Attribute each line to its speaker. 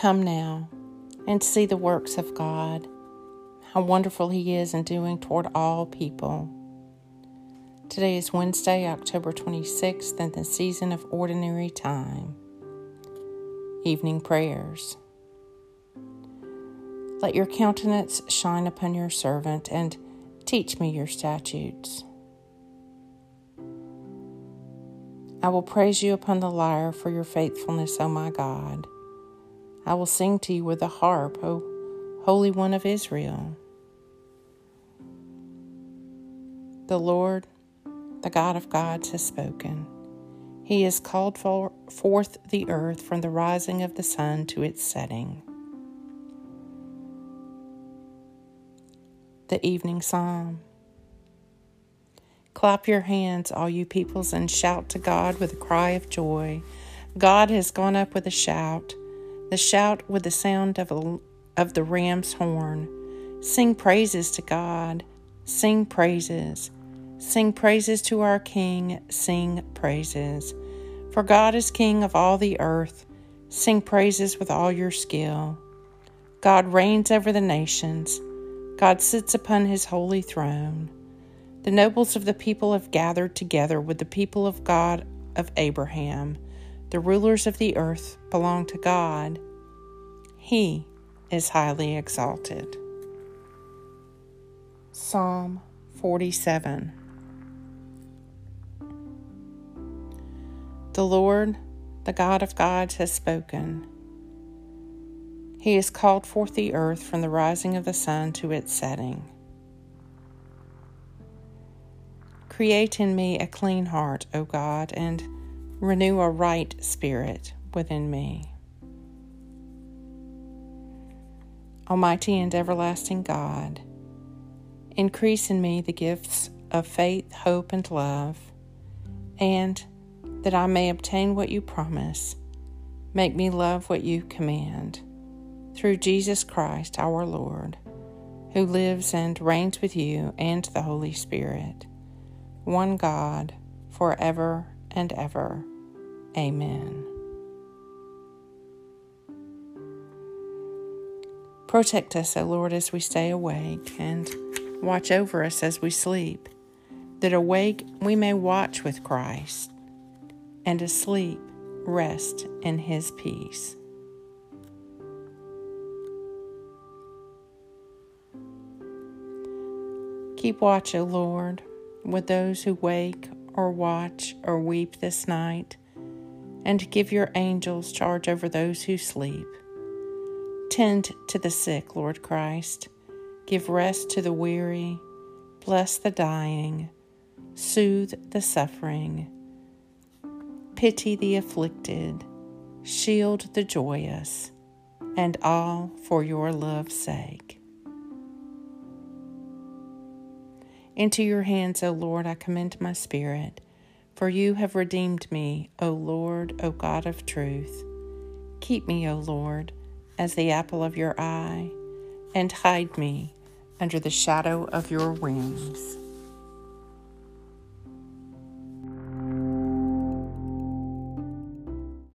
Speaker 1: Come now and see the works of God, how wonderful He is in doing toward all people. Today is Wednesday, October 26th, in the season of ordinary time. Evening prayers. Let your countenance shine upon your servant, and teach me your statutes. I will praise you upon the lyre for your faithfulness, O my God. I will sing to you with a harp, O Holy One of Israel. The Lord, the God of gods, has spoken. He has called for, forth the earth from the rising of the sun to its setting. The Evening Psalm. Clap your hands, all you peoples, and shout to God with a cry of joy. God has gone up with a shout, the shout with the sound of, a, of the ram's horn. Sing praises to God. Sing praises. Sing praises to our King. Sing praises. For God is King of all the earth. Sing praises with all your skill. God reigns over the nations. God sits upon his holy throne. The nobles of the people have gathered together with the people of God of Abraham. The rulers of the earth belong to God. He is highly exalted. Psalm 47 The Lord, the God of gods, has spoken. He has called forth the earth from the rising of the sun to its setting. Create in me a clean heart, O God, and renew a right spirit within me. Almighty and everlasting God, increase in me the gifts of faith, hope, and love, and that I may obtain what you promise, make me love what you command. Through Jesus Christ our Lord, who lives and reigns with you and the Holy Spirit one God, forever and ever. Amen. Protect us, O Lord, as we stay awake, and watch over us as we sleep, that awake we may watch with Christ, and asleep rest in his peace. Keep watch, O Lord with those who wake or watch or weep this night, and give your angels charge over those who sleep. Tend to the sick, Lord Christ. Give rest to the weary. Bless the dying. Soothe the suffering. Pity the afflicted. Shield the joyous. And all for your love's sake. Into your hands, O Lord, I commend my spirit. For you have redeemed me, O Lord, O God of truth. Keep me, O Lord, as the apple of your eye, and hide me under the shadow of your wings.